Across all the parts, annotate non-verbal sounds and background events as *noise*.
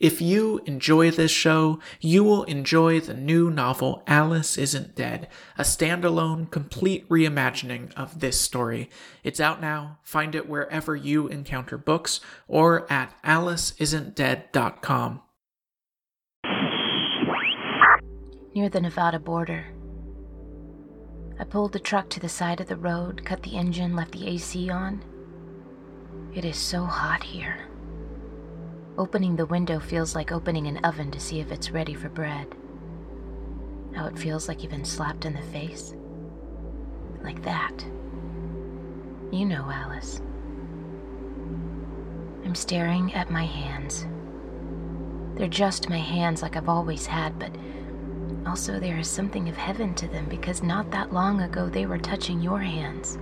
If you enjoy this show, you will enjoy the new novel Alice Isn't Dead, a standalone, complete reimagining of this story. It's out now. Find it wherever you encounter books or at aliceisn'tdead.com. Near the Nevada border. I pulled the truck to the side of the road, cut the engine, left the AC on. It is so hot here. Opening the window feels like opening an oven to see if it's ready for bread. How it feels like you've been slapped in the face. Like that. You know, Alice. I'm staring at my hands. They're just my hands like I've always had, but also there is something of heaven to them because not that long ago they were touching your hands.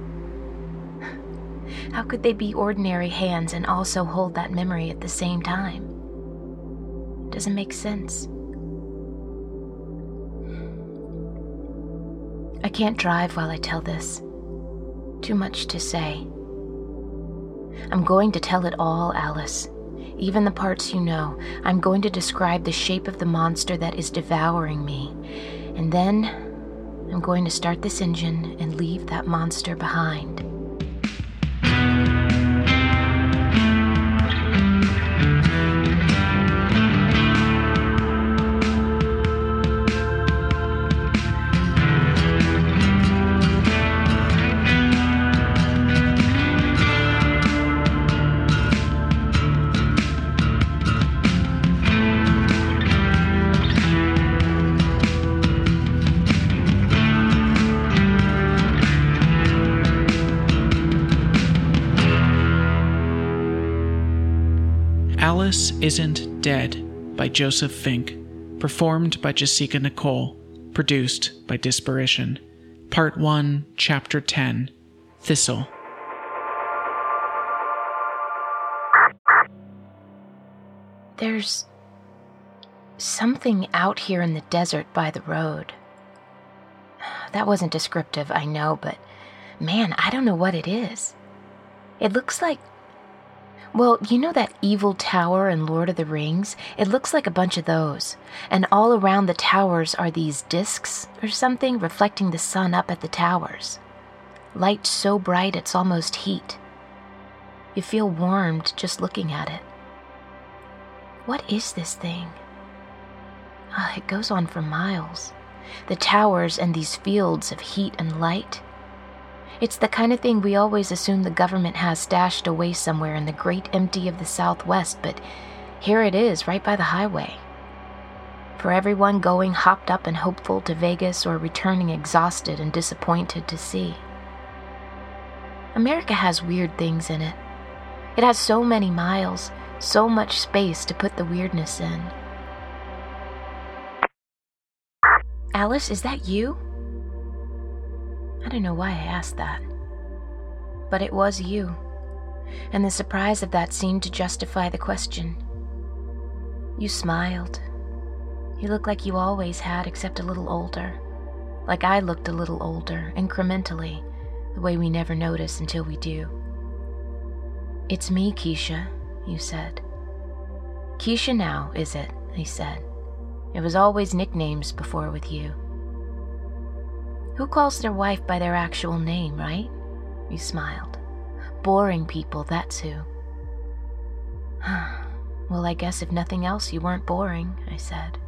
How could they be ordinary hands and also hold that memory at the same time? Doesn't make sense. I can't drive while I tell this. Too much to say. I'm going to tell it all, Alice. Even the parts you know. I'm going to describe the shape of the monster that is devouring me. And then I'm going to start this engine and leave that monster behind. Isn't Dead by Joseph Fink, performed by Jasika Nicole, produced by Disparition. Part 1, Chapter 10 Thistle. There's something out here in the desert by the road. That wasn't descriptive, I know, but man, I don't know what it is. It looks like. Well, you know that evil tower in Lord of the Rings? It looks like a bunch of those. And all around the towers are these discs or something reflecting the sun up at the towers. Light so bright it's almost heat. You feel warmed just looking at it. What is this thing? Ah, it goes on for miles. The towers and these fields of heat and light. It's the kind of thing we always assume the government has stashed away somewhere in the great empty of the Southwest, but here it is, right by the highway. For everyone going hopped up and hopeful to Vegas or returning exhausted and disappointed to see. America has weird things in it. It has so many miles, so much space to put the weirdness in. Alice, is that you? I don't know why I asked that. But it was you, and the surprise of that seemed to justify the question. You smiled. You looked like you always had, except a little older. Like I looked a little older, incrementally, the way we never notice until we do. It's me, Keisha, you said. Keisha now, is it? I said. It was always nicknames before with you. Who calls their wife by their actual name, right? You smiled. Boring people, that's who. *sighs* well, I guess if nothing else, you weren't boring, I said.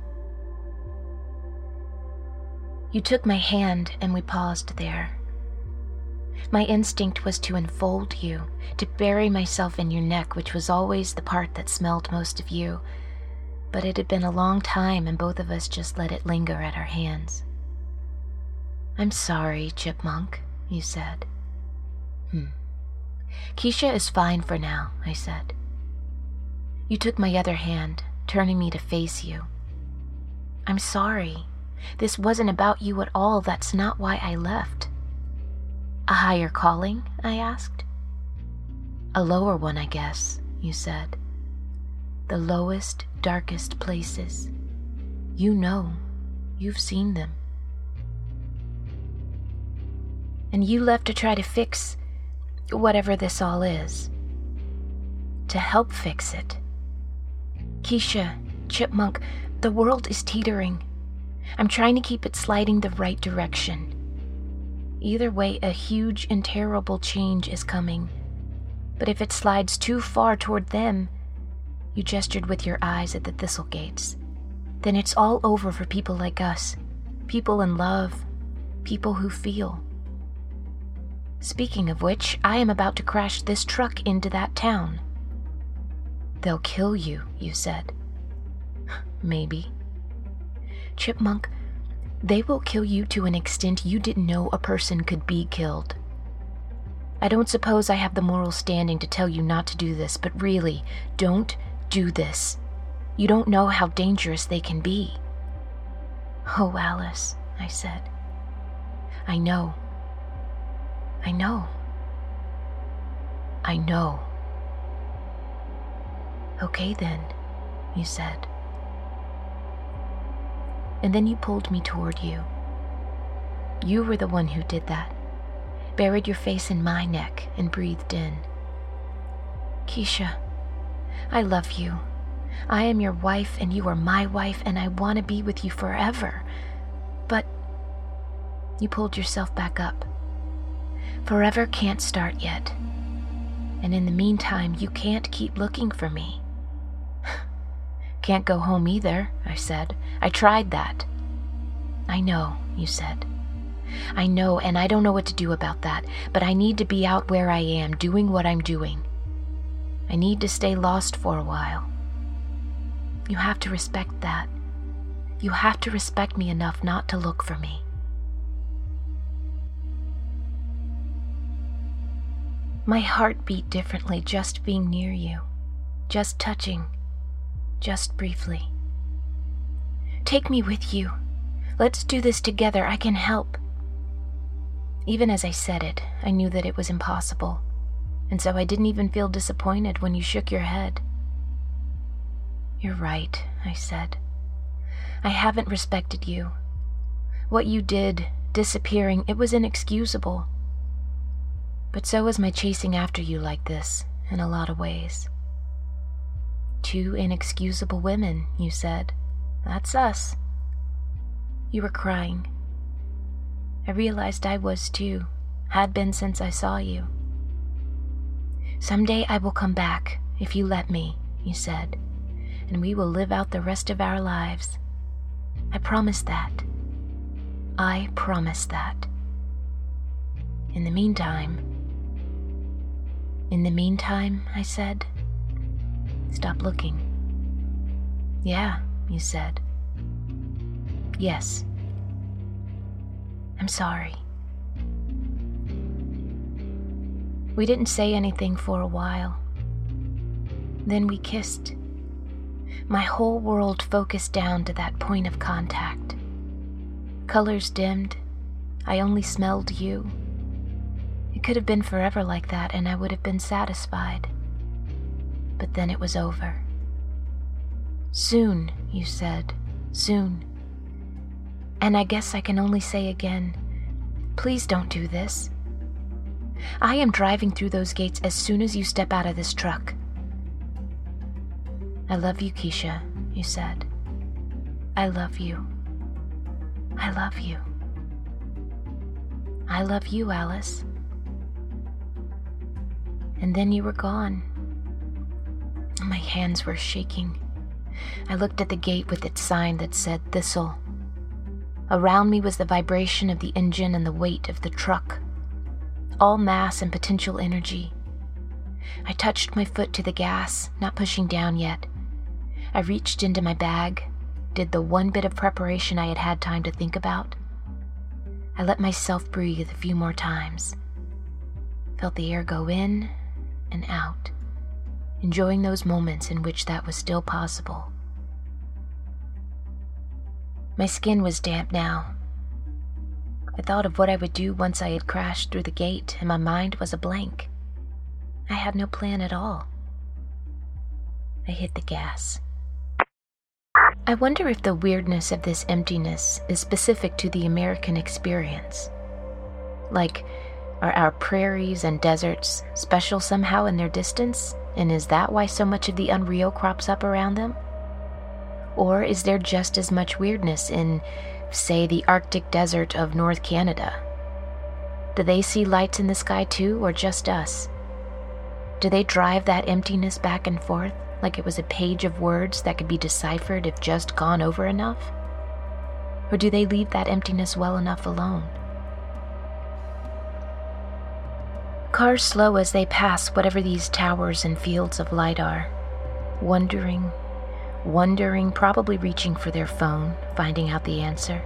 You took my hand and we paused there. My instinct was to enfold you, to bury myself in your neck, which was always the part that smelled most of you. But it had been a long time, and both of us just let it linger at our hands. I'm sorry, Chipmunk, you said. Hmm. Keisha is fine for now, I said. You took my other hand, turning me to face you. I'm sorry. This wasn't about you at all. That's not why I left. A higher calling? I asked. A lower one, I guess, you said. The lowest, darkest places. You know. You've seen them. And you left to try to fix whatever this all is. To help fix it. Keisha, Chipmunk, the world is teetering. I'm trying to keep it sliding the right direction. Either way, a huge and terrible change is coming. But if it slides too far toward them, you gestured with your eyes at the thistle gates, then it's all over for people like us. People in love, people who feel. Speaking of which, I am about to crash this truck into that town. They'll kill you, you said. *laughs* Maybe. Chipmunk, they will kill you to an extent you didn't know a person could be killed. I don't suppose I have the moral standing to tell you not to do this, but really, don't do this. You don't know how dangerous they can be. Oh, Alice, I said. I know. I know. I know. Okay then, you said. And then you pulled me toward you. You were the one who did that. Buried your face in my neck and breathed in. Keisha, I love you. I am your wife and you are my wife, and I want to be with you forever. But you pulled yourself back up. Forever can't start yet. And in the meantime, you can't keep looking for me. *laughs* can't go home either, I said. I tried that. I know, you said. I know, and I don't know what to do about that, but I need to be out where I am, doing what I'm doing. I need to stay lost for a while. You have to respect that. You have to respect me enough not to look for me. My heart beat differently just being near you, just touching, just briefly. Take me with you. Let's do this together. I can help. Even as I said it, I knew that it was impossible, and so I didn't even feel disappointed when you shook your head. You're right, I said. I haven't respected you. What you did, disappearing, it was inexcusable. But so was my chasing after you like this, in a lot of ways. Two inexcusable women, you said. That's us. You were crying. I realized I was too, had been since I saw you. Someday I will come back, if you let me, you said, and we will live out the rest of our lives. I promise that. I promise that. In the meantime, in the meantime, I said, stop looking. Yeah, you said. Yes. I'm sorry. We didn't say anything for a while. Then we kissed. My whole world focused down to that point of contact. Colors dimmed. I only smelled you it could have been forever like that, and I would have been satisfied. But then it was over. Soon, you said. Soon. And I guess I can only say again please don't do this. I am driving through those gates as soon as you step out of this truck. I love you, Keisha, you said. I love you. I love you. I love you, Alice and then you were gone. My hands were shaking. I looked at the gate with its sign that said Thistle. Around me was the vibration of the engine and the weight of the truck, all mass and potential energy. I touched my foot to the gas, not pushing down yet. I reached into my bag, did the one bit of preparation I had had time to think about. I let myself breathe a few more times. Felt the air go in and out, enjoying those moments in which that was still possible. My skin was damp now. I thought of what I would do once I had crashed through the gate, and my mind was a blank. I had no plan at all. I hit the gas. I wonder if the weirdness of this emptiness is specific to the American experience. Like, are our prairies and deserts special somehow in their distance? And is that why so much of the unreal crops up around them? Or is there just as much weirdness in, say, the Arctic desert of North Canada? Do they see lights in the sky too, or just us? Do they drive that emptiness back and forth like it was a page of words that could be deciphered if just gone over enough? Or do they leave that emptiness well enough alone? Cars slow as they pass whatever these towers and fields of light are, wondering, wondering, probably reaching for their phone, finding out the answer.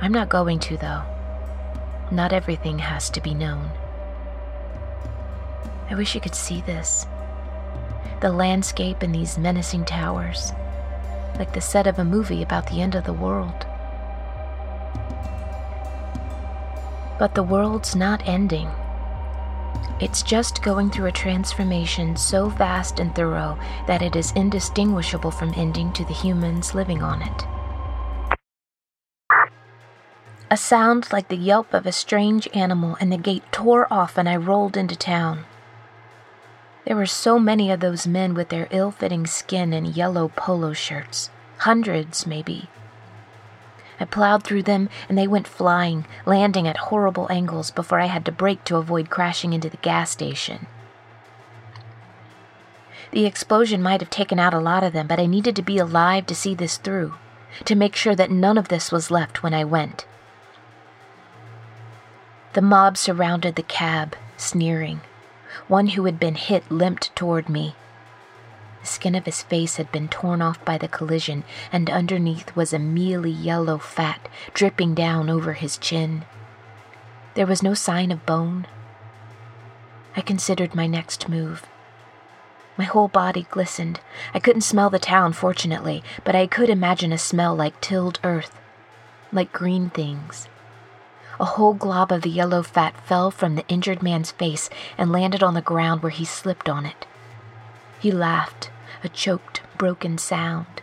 I'm not going to, though. Not everything has to be known. I wish you could see this. The landscape and these menacing towers, like the set of a movie about the end of the world. But the world's not ending. It's just going through a transformation so vast and thorough that it is indistinguishable from ending to the humans living on it. A sound like the yelp of a strange animal, and the gate tore off, and I rolled into town. There were so many of those men with their ill fitting skin and yellow polo shirts. Hundreds, maybe. I plowed through them, and they went flying, landing at horrible angles before I had to brake to avoid crashing into the gas station. The explosion might have taken out a lot of them, but I needed to be alive to see this through, to make sure that none of this was left when I went. The mob surrounded the cab, sneering. One who had been hit limped toward me, the skin of his face had been torn off by the collision, and underneath was a mealy yellow fat dripping down over his chin. There was no sign of bone. I considered my next move. My whole body glistened. I couldn't smell the town, fortunately, but I could imagine a smell like tilled earth, like green things. A whole glob of the yellow fat fell from the injured man's face and landed on the ground where he slipped on it. He laughed, a choked, broken sound.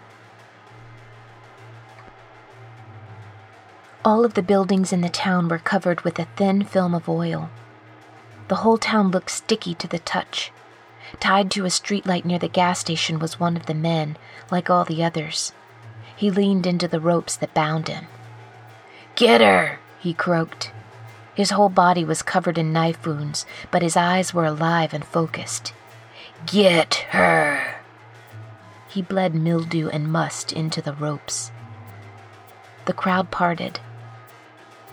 All of the buildings in the town were covered with a thin film of oil. The whole town looked sticky to the touch. Tied to a streetlight near the gas station was one of the men, like all the others. He leaned into the ropes that bound him. Get her! he croaked. His whole body was covered in knife wounds, but his eyes were alive and focused. Get her! He bled mildew and must into the ropes. The crowd parted.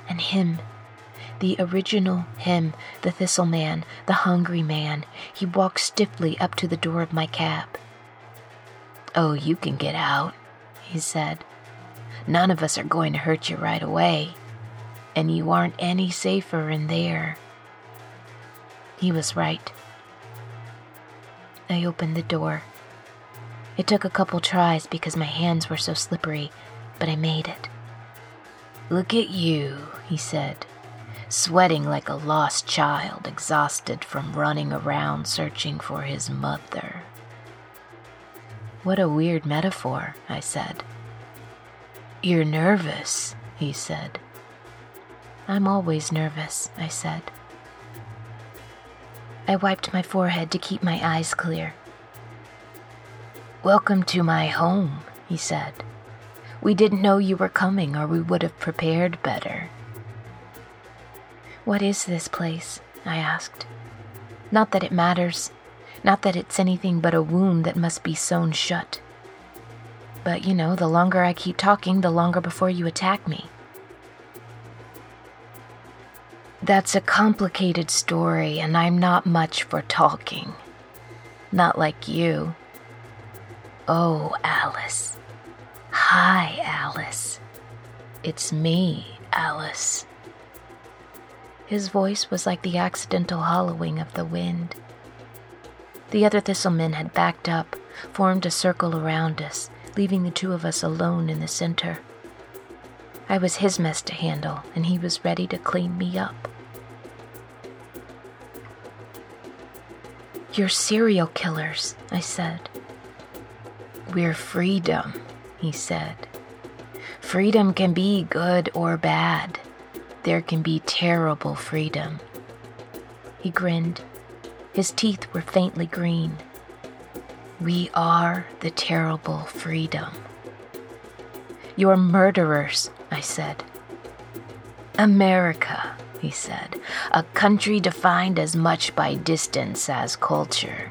And him, the original him, the thistle man, the hungry man, he walked stiffly up to the door of my cab. Oh, you can get out, he said. None of us are going to hurt you right away, and you aren't any safer in there. He was right. I opened the door. It took a couple tries because my hands were so slippery, but I made it. Look at you, he said, sweating like a lost child, exhausted from running around searching for his mother. What a weird metaphor, I said. You're nervous, he said. I'm always nervous, I said. I wiped my forehead to keep my eyes clear. Welcome to my home, he said. We didn't know you were coming, or we would have prepared better. What is this place? I asked. Not that it matters, not that it's anything but a wound that must be sewn shut. But you know, the longer I keep talking, the longer before you attack me. That's a complicated story, and I'm not much for talking. Not like you. Oh, Alice. Hi, Alice. It's me, Alice. His voice was like the accidental hollowing of the wind. The other thistlemen had backed up, formed a circle around us, leaving the two of us alone in the center. I was his mess to handle, and he was ready to clean me up. You're serial killers, I said. We're freedom, he said. Freedom can be good or bad. There can be terrible freedom. He grinned. His teeth were faintly green. We are the terrible freedom. You're murderers, I said. America, he said, a country defined as much by distance as culture.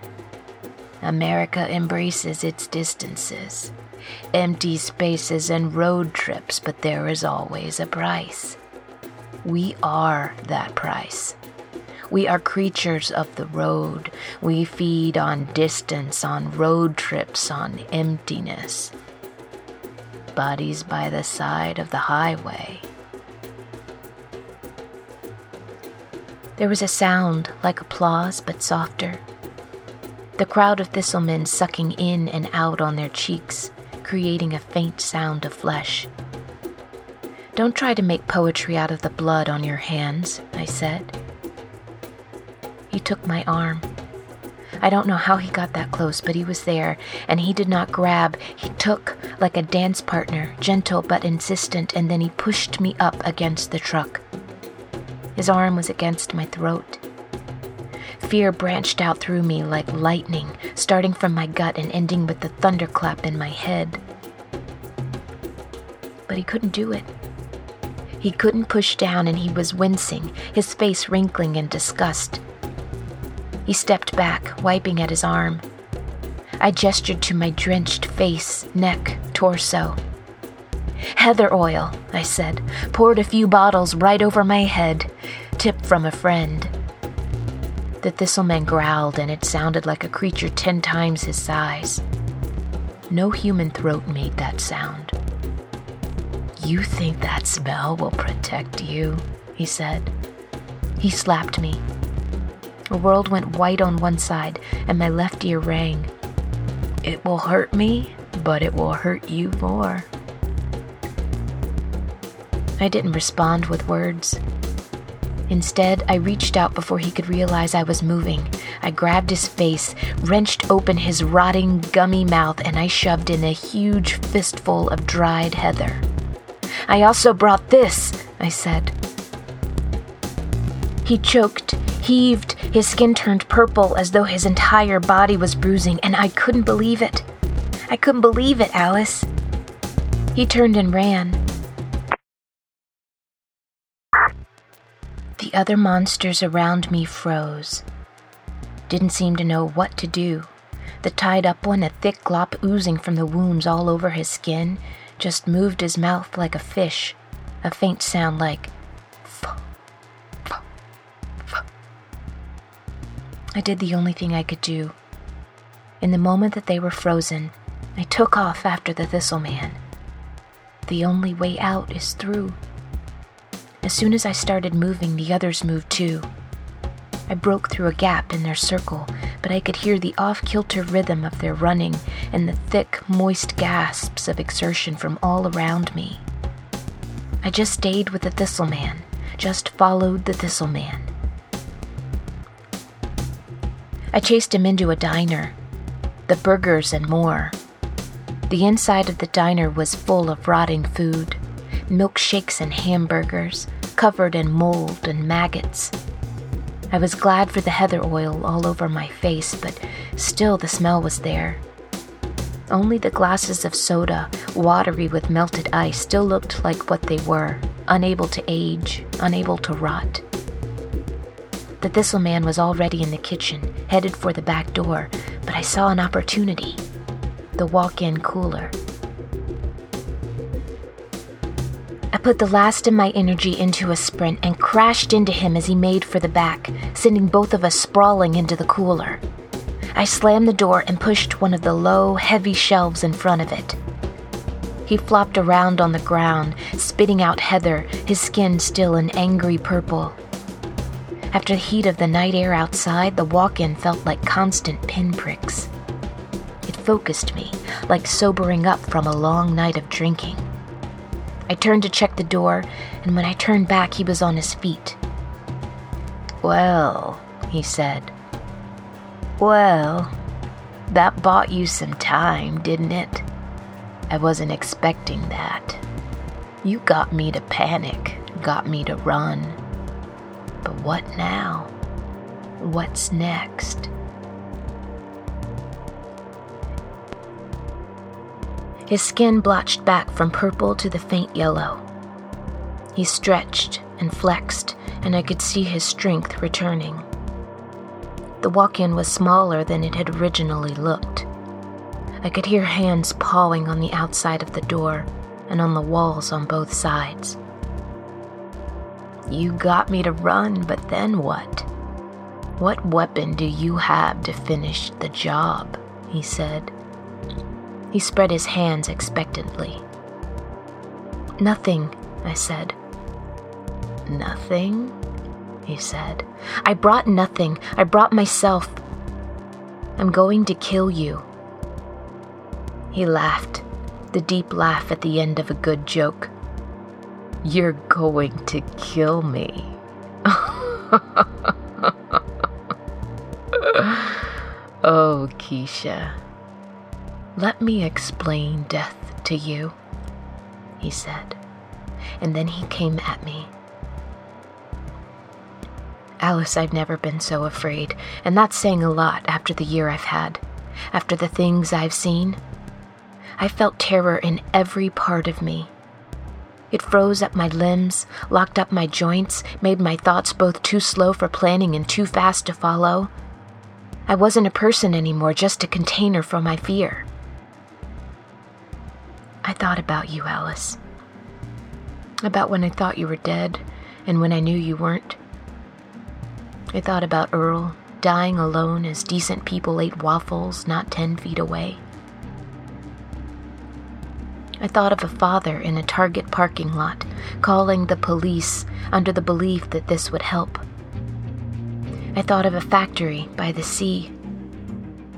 America embraces its distances, empty spaces, and road trips, but there is always a price. We are that price. We are creatures of the road. We feed on distance, on road trips, on emptiness. Bodies by the side of the highway. There was a sound like applause, but softer. The crowd of thistlemen sucking in and out on their cheeks, creating a faint sound of flesh. Don't try to make poetry out of the blood on your hands, I said. He took my arm. I don't know how he got that close, but he was there, and he did not grab. He took like a dance partner, gentle but insistent, and then he pushed me up against the truck. His arm was against my throat. Fear branched out through me like lightning, starting from my gut and ending with the thunderclap in my head. But he couldn't do it. He couldn't push down, and he was wincing, his face wrinkling in disgust. He stepped back, wiping at his arm. I gestured to my drenched face, neck, torso. Heather oil, I said, poured a few bottles right over my head, tip from a friend. The thistleman growled, and it sounded like a creature ten times his size. No human throat made that sound. You think that smell will protect you? he said. He slapped me. The world went white on one side, and my left ear rang. It will hurt me, but it will hurt you more. I didn't respond with words. Instead, I reached out before he could realize I was moving. I grabbed his face, wrenched open his rotting, gummy mouth, and I shoved in a huge fistful of dried heather. I also brought this, I said. He choked, heaved, his skin turned purple as though his entire body was bruising, and I couldn't believe it. I couldn't believe it, Alice. He turned and ran. The other monsters around me froze. Didn't seem to know what to do. The tied up one, a thick glop oozing from the wounds all over his skin, just moved his mouth like a fish, a faint sound like I did the only thing I could do. In the moment that they were frozen, I took off after the thistle man. The only way out is through. As soon as I started moving, the others moved too. I broke through a gap in their circle, but I could hear the off kilter rhythm of their running and the thick, moist gasps of exertion from all around me. I just stayed with the thistle man, just followed the thistle man. I chased him into a diner, the burgers and more. The inside of the diner was full of rotting food milkshakes and hamburgers, covered in mold and maggots. I was glad for the heather oil all over my face, but still the smell was there. Only the glasses of soda, watery with melted ice, still looked like what they were unable to age, unable to rot. The thistle man was already in the kitchen, headed for the back door, but I saw an opportunity the walk in cooler. I put the last of my energy into a sprint and crashed into him as he made for the back, sending both of us sprawling into the cooler. I slammed the door and pushed one of the low, heavy shelves in front of it. He flopped around on the ground, spitting out heather, his skin still an angry purple. After the heat of the night air outside, the walk in felt like constant pinpricks. It focused me, like sobering up from a long night of drinking. I turned to check the door, and when I turned back, he was on his feet. Well, he said. Well, that bought you some time, didn't it? I wasn't expecting that. You got me to panic, got me to run. But what now? What's next? His skin blotched back from purple to the faint yellow. He stretched and flexed, and I could see his strength returning. The walk in was smaller than it had originally looked. I could hear hands pawing on the outside of the door and on the walls on both sides. You got me to run, but then what? What weapon do you have to finish the job? he said. He spread his hands expectantly. Nothing, I said. Nothing? he said. I brought nothing. I brought myself. I'm going to kill you. He laughed, the deep laugh at the end of a good joke. You're going to kill me. *laughs* oh, Keisha. Let me explain death to you, he said. And then he came at me. Alice, I've never been so afraid, and that's saying a lot after the year I've had, after the things I've seen. I felt terror in every part of me. It froze up my limbs, locked up my joints, made my thoughts both too slow for planning and too fast to follow. I wasn't a person anymore, just a container for my fear. I thought about you, Alice. About when I thought you were dead and when I knew you weren't. I thought about Earl dying alone as decent people ate waffles not ten feet away. I thought of a father in a Target parking lot calling the police under the belief that this would help. I thought of a factory by the sea.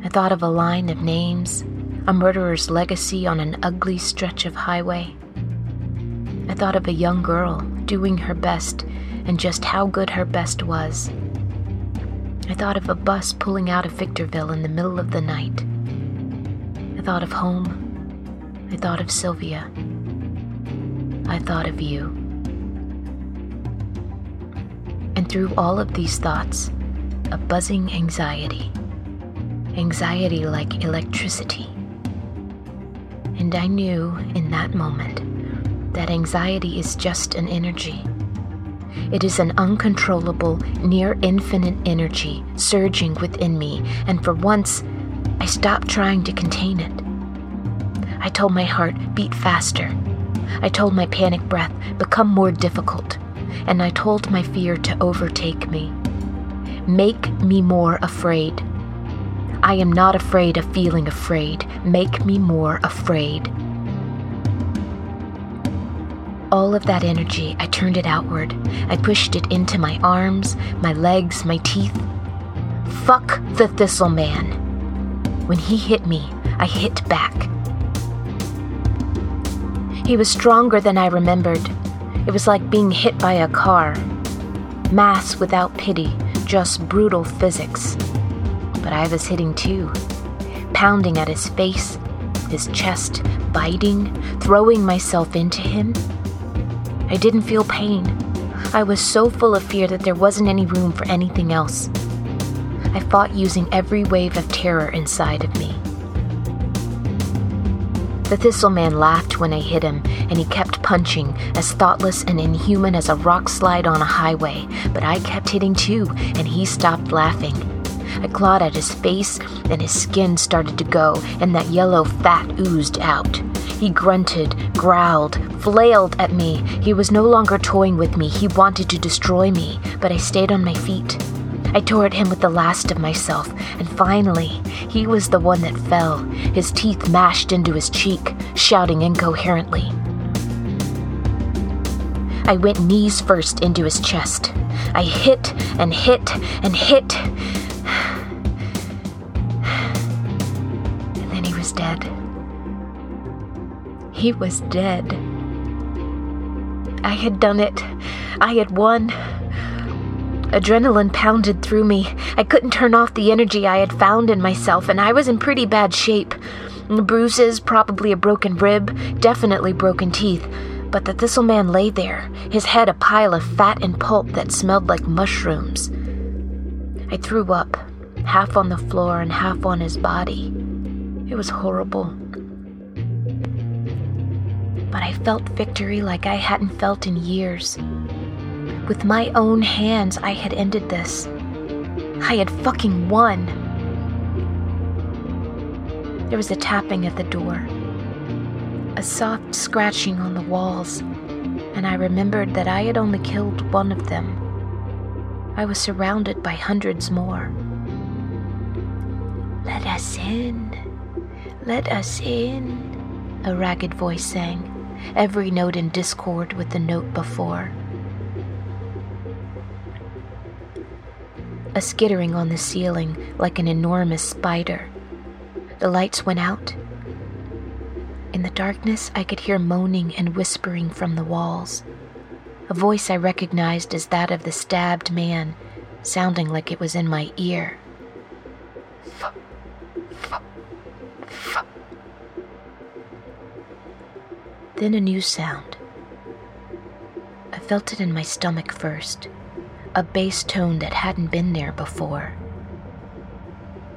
I thought of a line of names, a murderer's legacy on an ugly stretch of highway. I thought of a young girl doing her best and just how good her best was. I thought of a bus pulling out of Victorville in the middle of the night. I thought of home. I thought of Sylvia. I thought of you. And through all of these thoughts, a buzzing anxiety. Anxiety like electricity. And I knew in that moment that anxiety is just an energy it is an uncontrollable, near infinite energy surging within me, and for once, I stopped trying to contain it. I told my heart, beat faster. I told my panic breath, become more difficult. And I told my fear to overtake me. Make me more afraid. I am not afraid of feeling afraid. Make me more afraid. All of that energy, I turned it outward. I pushed it into my arms, my legs, my teeth. Fuck the Thistle Man. When he hit me, I hit back. He was stronger than I remembered. It was like being hit by a car. Mass without pity, just brutal physics. But I was hitting too, pounding at his face, his chest, biting, throwing myself into him. I didn't feel pain. I was so full of fear that there wasn't any room for anything else. I fought using every wave of terror inside of me. The thistle man laughed when I hit him, and he kept punching, as thoughtless and inhuman as a rock slide on a highway. But I kept hitting too, and he stopped laughing. I clawed at his face, and his skin started to go, and that yellow fat oozed out. He grunted, growled, flailed at me. He was no longer toying with me. He wanted to destroy me, but I stayed on my feet. I tore at him with the last of myself, and finally, he was the one that fell, his teeth mashed into his cheek, shouting incoherently. I went knees first into his chest. I hit and hit and hit. He was dead. I had done it. I had won. Adrenaline pounded through me. I couldn't turn off the energy I had found in myself, and I was in pretty bad shape. Bruises, probably a broken rib, definitely broken teeth. But the thistle man lay there, his head a pile of fat and pulp that smelled like mushrooms. I threw up, half on the floor and half on his body. It was horrible. But I felt victory like I hadn't felt in years. With my own hands, I had ended this. I had fucking won. There was a tapping at the door, a soft scratching on the walls, and I remembered that I had only killed one of them. I was surrounded by hundreds more. Let us in, let us in, a ragged voice sang, every note in discord with the note before. A skittering on the ceiling like an enormous spider. The lights went out. In the darkness, I could hear moaning and whispering from the walls. A voice I recognized as that of the stabbed man, sounding like it was in my ear. Then a new sound. I felt it in my stomach first, a bass tone that hadn't been there before.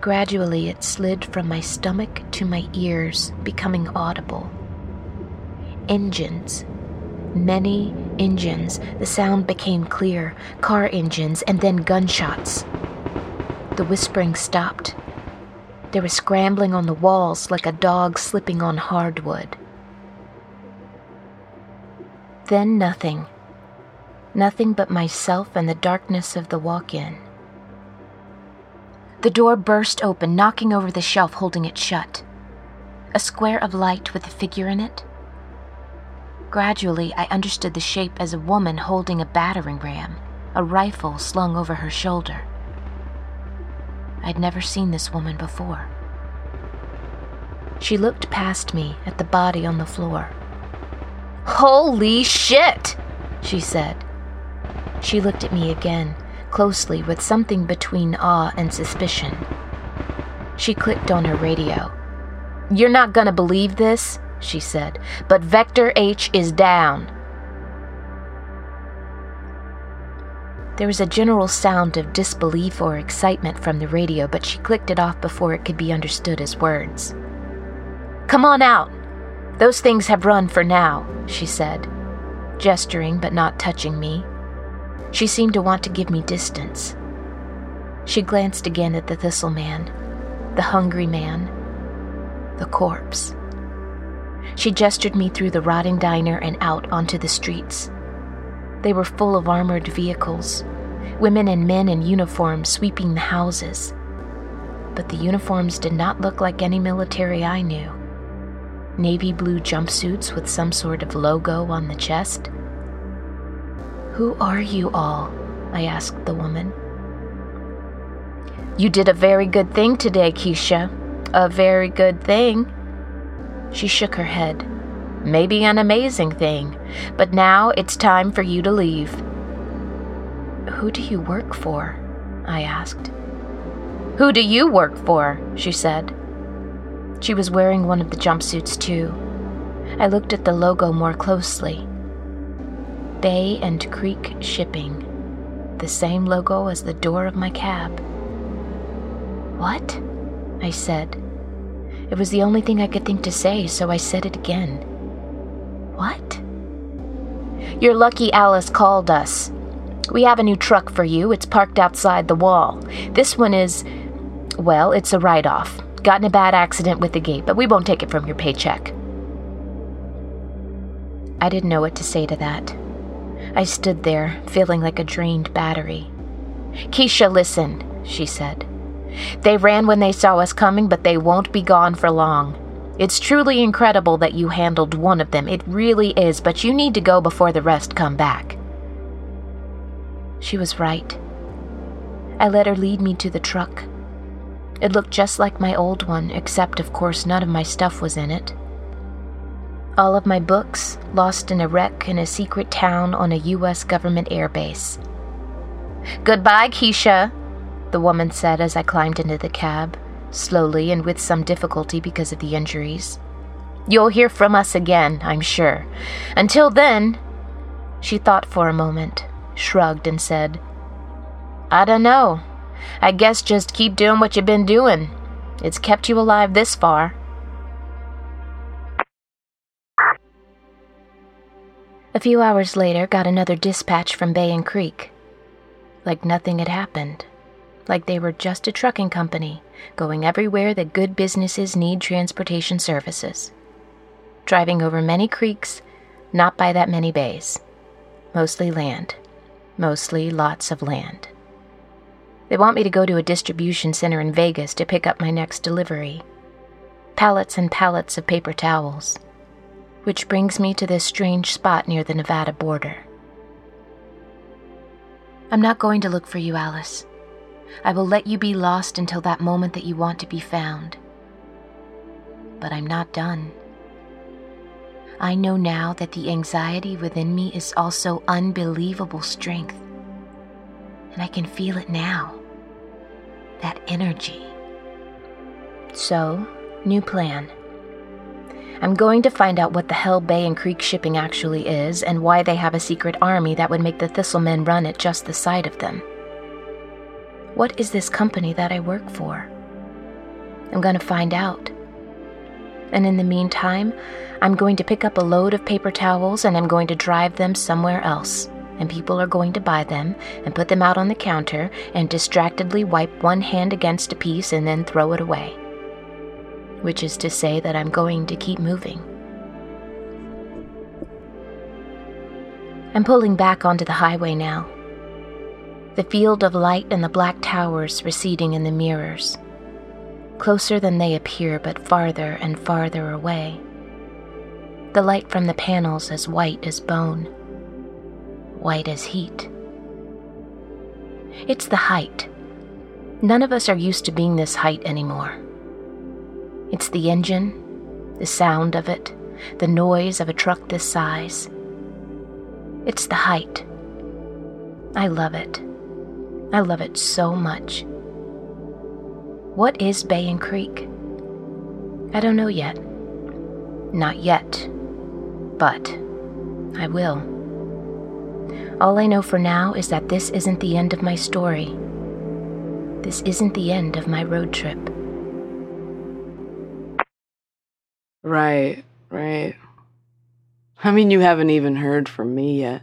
Gradually, it slid from my stomach to my ears, becoming audible. Engines. Many engines. The sound became clear car engines and then gunshots. The whispering stopped. There was scrambling on the walls like a dog slipping on hardwood. Then nothing. Nothing but myself and the darkness of the walk in. The door burst open, knocking over the shelf holding it shut. A square of light with a figure in it. Gradually, I understood the shape as a woman holding a battering ram, a rifle slung over her shoulder. I'd never seen this woman before. She looked past me at the body on the floor. Holy shit, she said. She looked at me again, closely, with something between awe and suspicion. She clicked on her radio. You're not gonna believe this, she said, but Vector H is down. There was a general sound of disbelief or excitement from the radio, but she clicked it off before it could be understood as words. Come on out, those things have run for now, she said, gesturing but not touching me. She seemed to want to give me distance. She glanced again at the thistle man, the hungry man, the corpse. She gestured me through the rotting diner and out onto the streets. They were full of armored vehicles, women and men in uniforms sweeping the houses. But the uniforms did not look like any military I knew navy blue jumpsuits with some sort of logo on the chest. Who are you all? I asked the woman. You did a very good thing today, Keisha. A very good thing. She shook her head. Maybe an amazing thing, but now it's time for you to leave. Who do you work for? I asked. Who do you work for? she said. She was wearing one of the jumpsuits, too. I looked at the logo more closely. Bay and Creek Shipping. The same logo as the door of my cab. What? I said. It was the only thing I could think to say, so I said it again. What? You're lucky Alice called us. We have a new truck for you. It's parked outside the wall. This one is, well, it's a write off. Got in a bad accident with the gate, but we won't take it from your paycheck. I didn't know what to say to that. I stood there, feeling like a drained battery. Keisha, listen, she said. They ran when they saw us coming, but they won't be gone for long. It's truly incredible that you handled one of them. It really is, but you need to go before the rest come back. She was right. I let her lead me to the truck. It looked just like my old one, except, of course, none of my stuff was in it. All of my books lost in a wreck in a secret town on a U.S. government airbase. Goodbye, Keisha, the woman said as I climbed into the cab, slowly and with some difficulty because of the injuries. You'll hear from us again, I'm sure. Until then, she thought for a moment, shrugged, and said, I don't know. I guess just keep doing what you've been doing. It's kept you alive this far. A few hours later, got another dispatch from Bay and Creek. Like nothing had happened. Like they were just a trucking company, going everywhere that good businesses need transportation services. Driving over many creeks, not by that many bays. Mostly land. Mostly lots of land. They want me to go to a distribution center in Vegas to pick up my next delivery. Pallets and pallets of paper towels. Which brings me to this strange spot near the Nevada border. I'm not going to look for you, Alice. I will let you be lost until that moment that you want to be found. But I'm not done. I know now that the anxiety within me is also unbelievable strength. And I can feel it now. That energy. So, new plan. I'm going to find out what the hell Bay and Creek shipping actually is and why they have a secret army that would make the Thistlemen run at just the sight of them. What is this company that I work for? I'm going to find out. And in the meantime, I'm going to pick up a load of paper towels and I'm going to drive them somewhere else. And people are going to buy them and put them out on the counter and distractedly wipe one hand against a piece and then throw it away. Which is to say that I'm going to keep moving. I'm pulling back onto the highway now. The field of light and the black towers receding in the mirrors closer than they appear, but farther and farther away. The light from the panels as white as bone, white as heat. It's the height. None of us are used to being this height anymore. It's the engine, the sound of it, the noise of a truck this size. It's the height. I love it. I love it so much. What is Bay and Creek? I don't know yet. Not yet. But I will. All I know for now is that this isn't the end of my story. This isn't the end of my road trip. Right, right. I mean, you haven't even heard from me yet.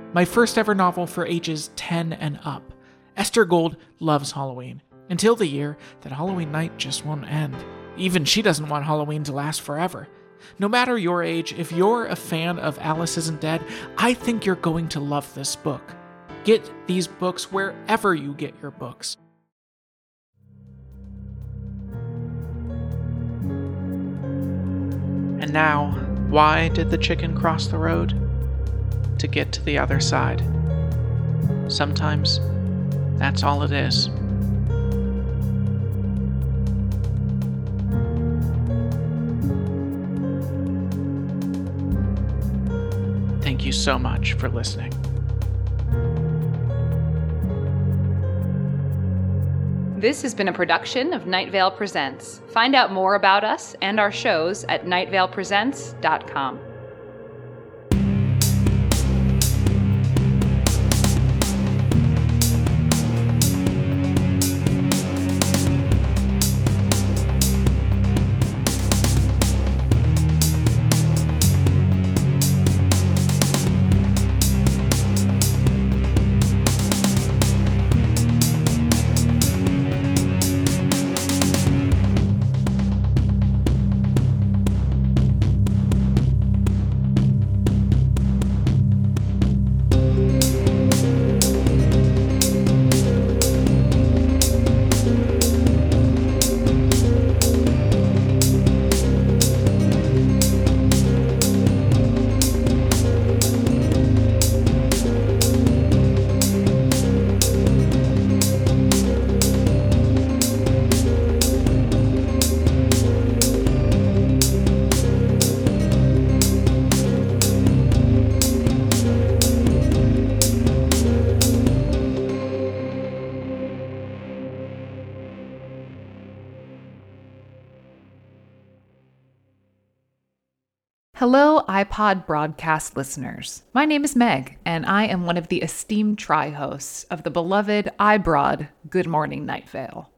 my first ever novel for ages 10 and up. Esther Gold loves Halloween, until the year that Halloween night just won't end. Even she doesn't want Halloween to last forever. No matter your age, if you're a fan of Alice Isn't Dead, I think you're going to love this book. Get these books wherever you get your books. And now, why did the chicken cross the road? To get to the other side. Sometimes that's all it is. Thank you so much for listening. This has been a production of Night Vale Presents. Find out more about us and our shows at nightvalepresents.com. Hello, iPod broadcast listeners. My name is Meg, and I am one of the esteemed tri hosts of the beloved iBroad Good Morning Night Vale.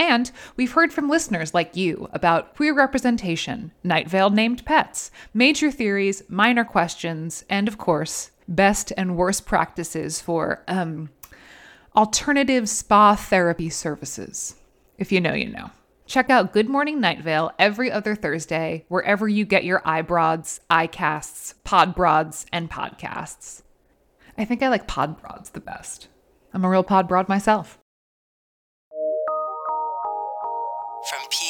And we've heard from listeners like you about queer representation, Night Vale named pets, major theories, minor questions, and of course, best and worst practices for um, alternative spa therapy services. If you know, you know. Check out Good Morning Night Vale every other Thursday, wherever you get your iBroads, iCasts, Podbroads, and podcasts. I think I like Podbroads the best. I'm a real Podbroad myself. From PRX.